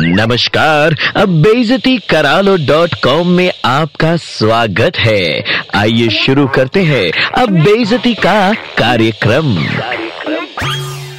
नमस्कार, अब बेजती करालो डॉट कॉम में आपका स्वागत है। आइए शुरू करते हैं अब बेजती का कार्यक्रम।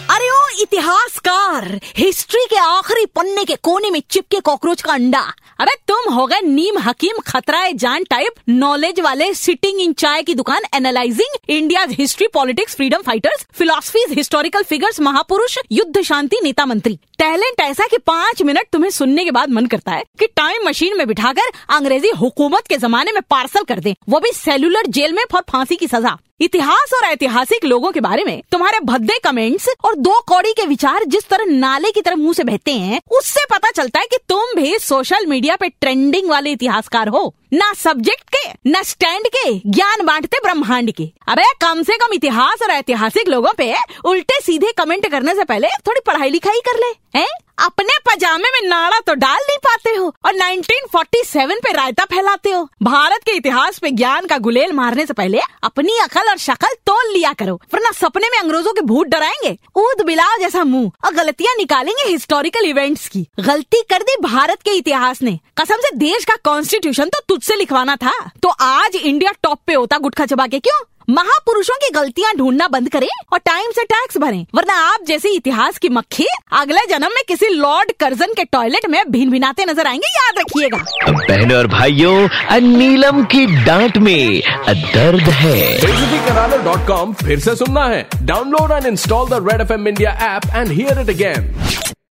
अरे ओ, इतिहासकार हिस्ट्री के आखिरी पन्ने के कोने में चिपके कॉकरोच का अंडा। अबे तुम हो गए नीम हकीम खतरा जान टाइप नॉलेज वाले सिटिंग इन चाय की दुकान analysing India history politics freedom fighters philosophies historical figures महापुरुष, युद्ध शांति, नेता मंत्री। टैलेंट ऐसा कि पाँच मिनट तुम्हें सुनने के बाद मन करता है कि टाइम मशीन में बिठाकर अंग्रेज़ी हुकूमत के जमाने में पार्सल कर दे। वो भी सेलुलर जेल में फॉर फांसी की सजा। इतिहास और ऐतिहासिक लोगों के बारे में तुम्हारे भद्दे कमेंट्स और दो कौड़ी के विचार जिस तरह नाले की तरह मुँह से बहते हैं, उससे पता चलता है कि तुम भी सोशल मीडिया पे ट्रेंडिंग वाले इतिहासकार हो, ना सब्जेक्ट के, ना स्टैंड के, ज्ञान बांटते ब्रह्मांड के अबे, कम से कम इतिहास और ऐतिहासिक लोगों पे उल्टे सीधे कमेंट करने से पहले थोड़ी पढ़ाई लिखाई कर ले, हैं? अपने पजामे में नाड़ा तो डाल नहीं पाते हो और 1947 पे रायता फैलाते हो। भारत के इतिहास पे ज्ञान का गुलेल मारने से पहले अपनी अकल और शक्ल तोल लिया करो, वरना सपने में अंग्रेज़ों के भूत डराएँगे। ऊद बिलाव जैसा मुँह और गलतियाँ निकालेंगे हिस्टोरिकल इवेंट्स की। गलती कर दी भारत के इतिहास ने। कसम से देश का कॉन्स्टिट्यूशन तो तुझसे लिखवाना था। तो आज इंडिया टॉप पे होता गुटखा चबा के क्यों? महापुरुषों की गलतियाँ ढूंढना बंद करें और टाइम से टैक्स भरें वरना आप जैसे इतिहास की मक्खी अगले जन्म में किसी लॉर्ड कर्जन के टॉयलेट में भिन भिनाते नज़र आएँगे याद रखिएगा। बहनों और भाइयों नीलम की डांट में दर्द है। डॉट कॉम फिर से सुनना है। Download and install the red F M India app and hear it again